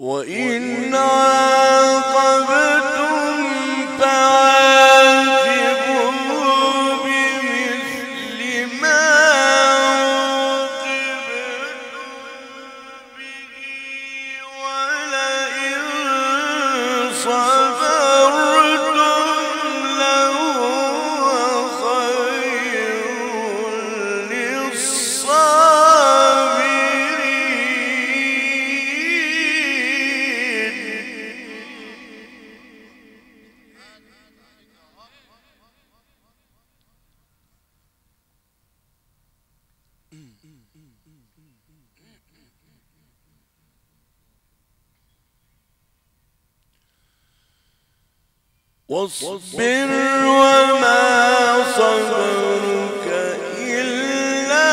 وإن واصبر وما صبرك إلا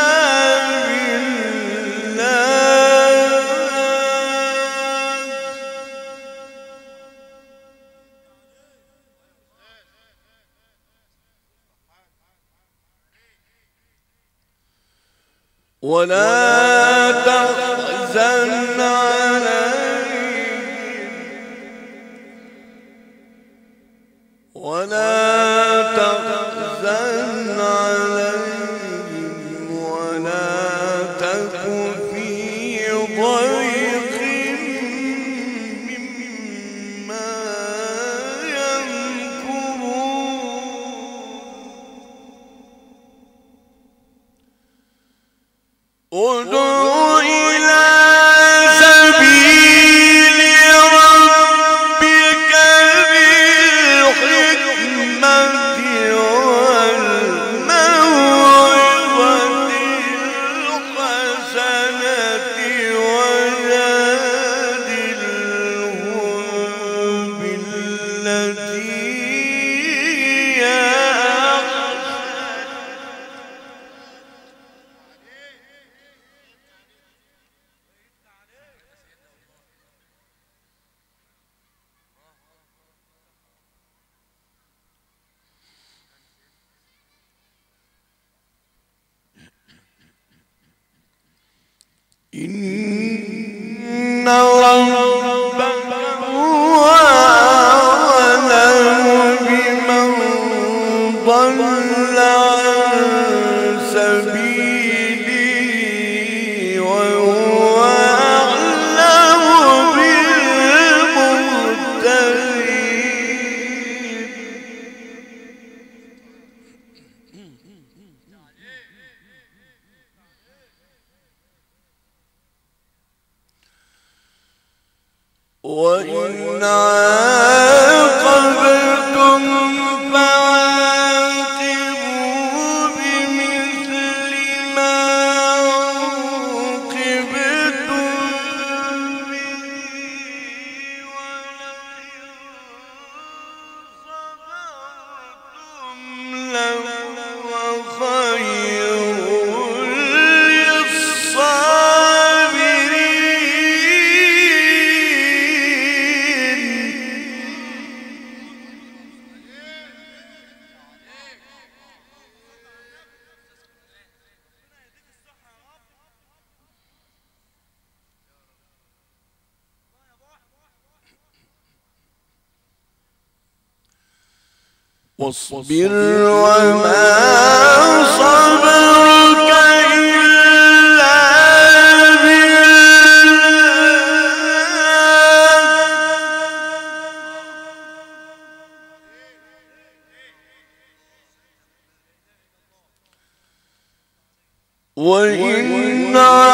بالله. ولا تحزن إن رب وإن واصبر وما صبرك إلا بالله. وإن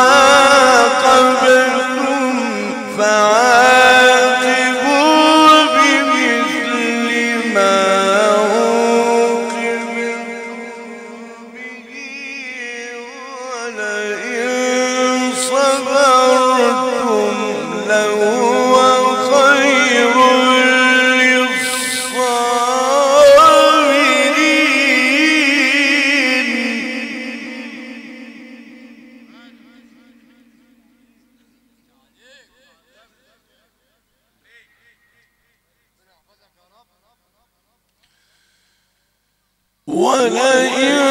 إله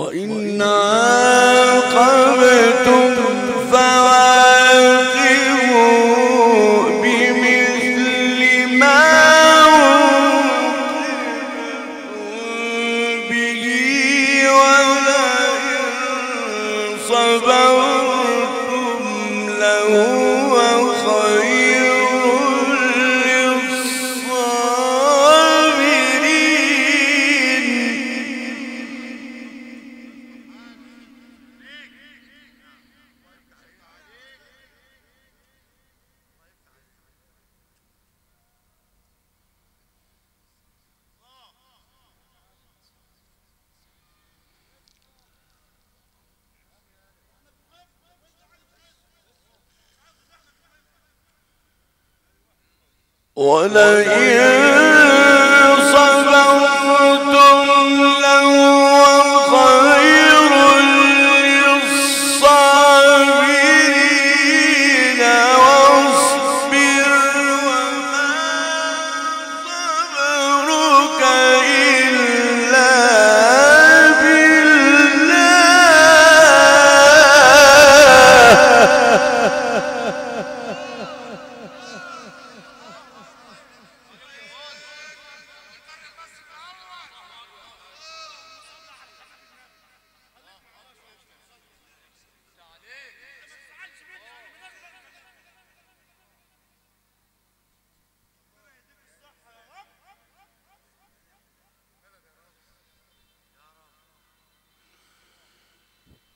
وإنا ولئن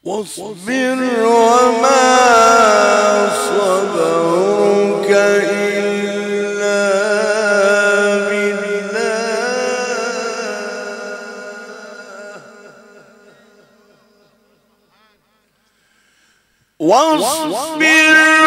واصبر وما صبرك إلا بالله. واصبر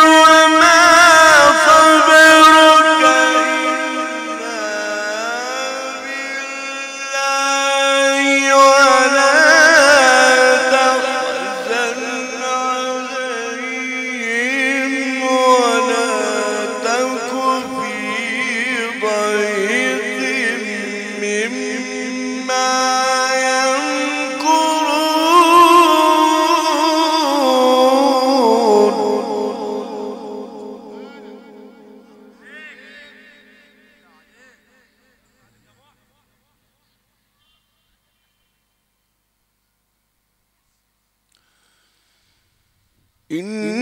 الله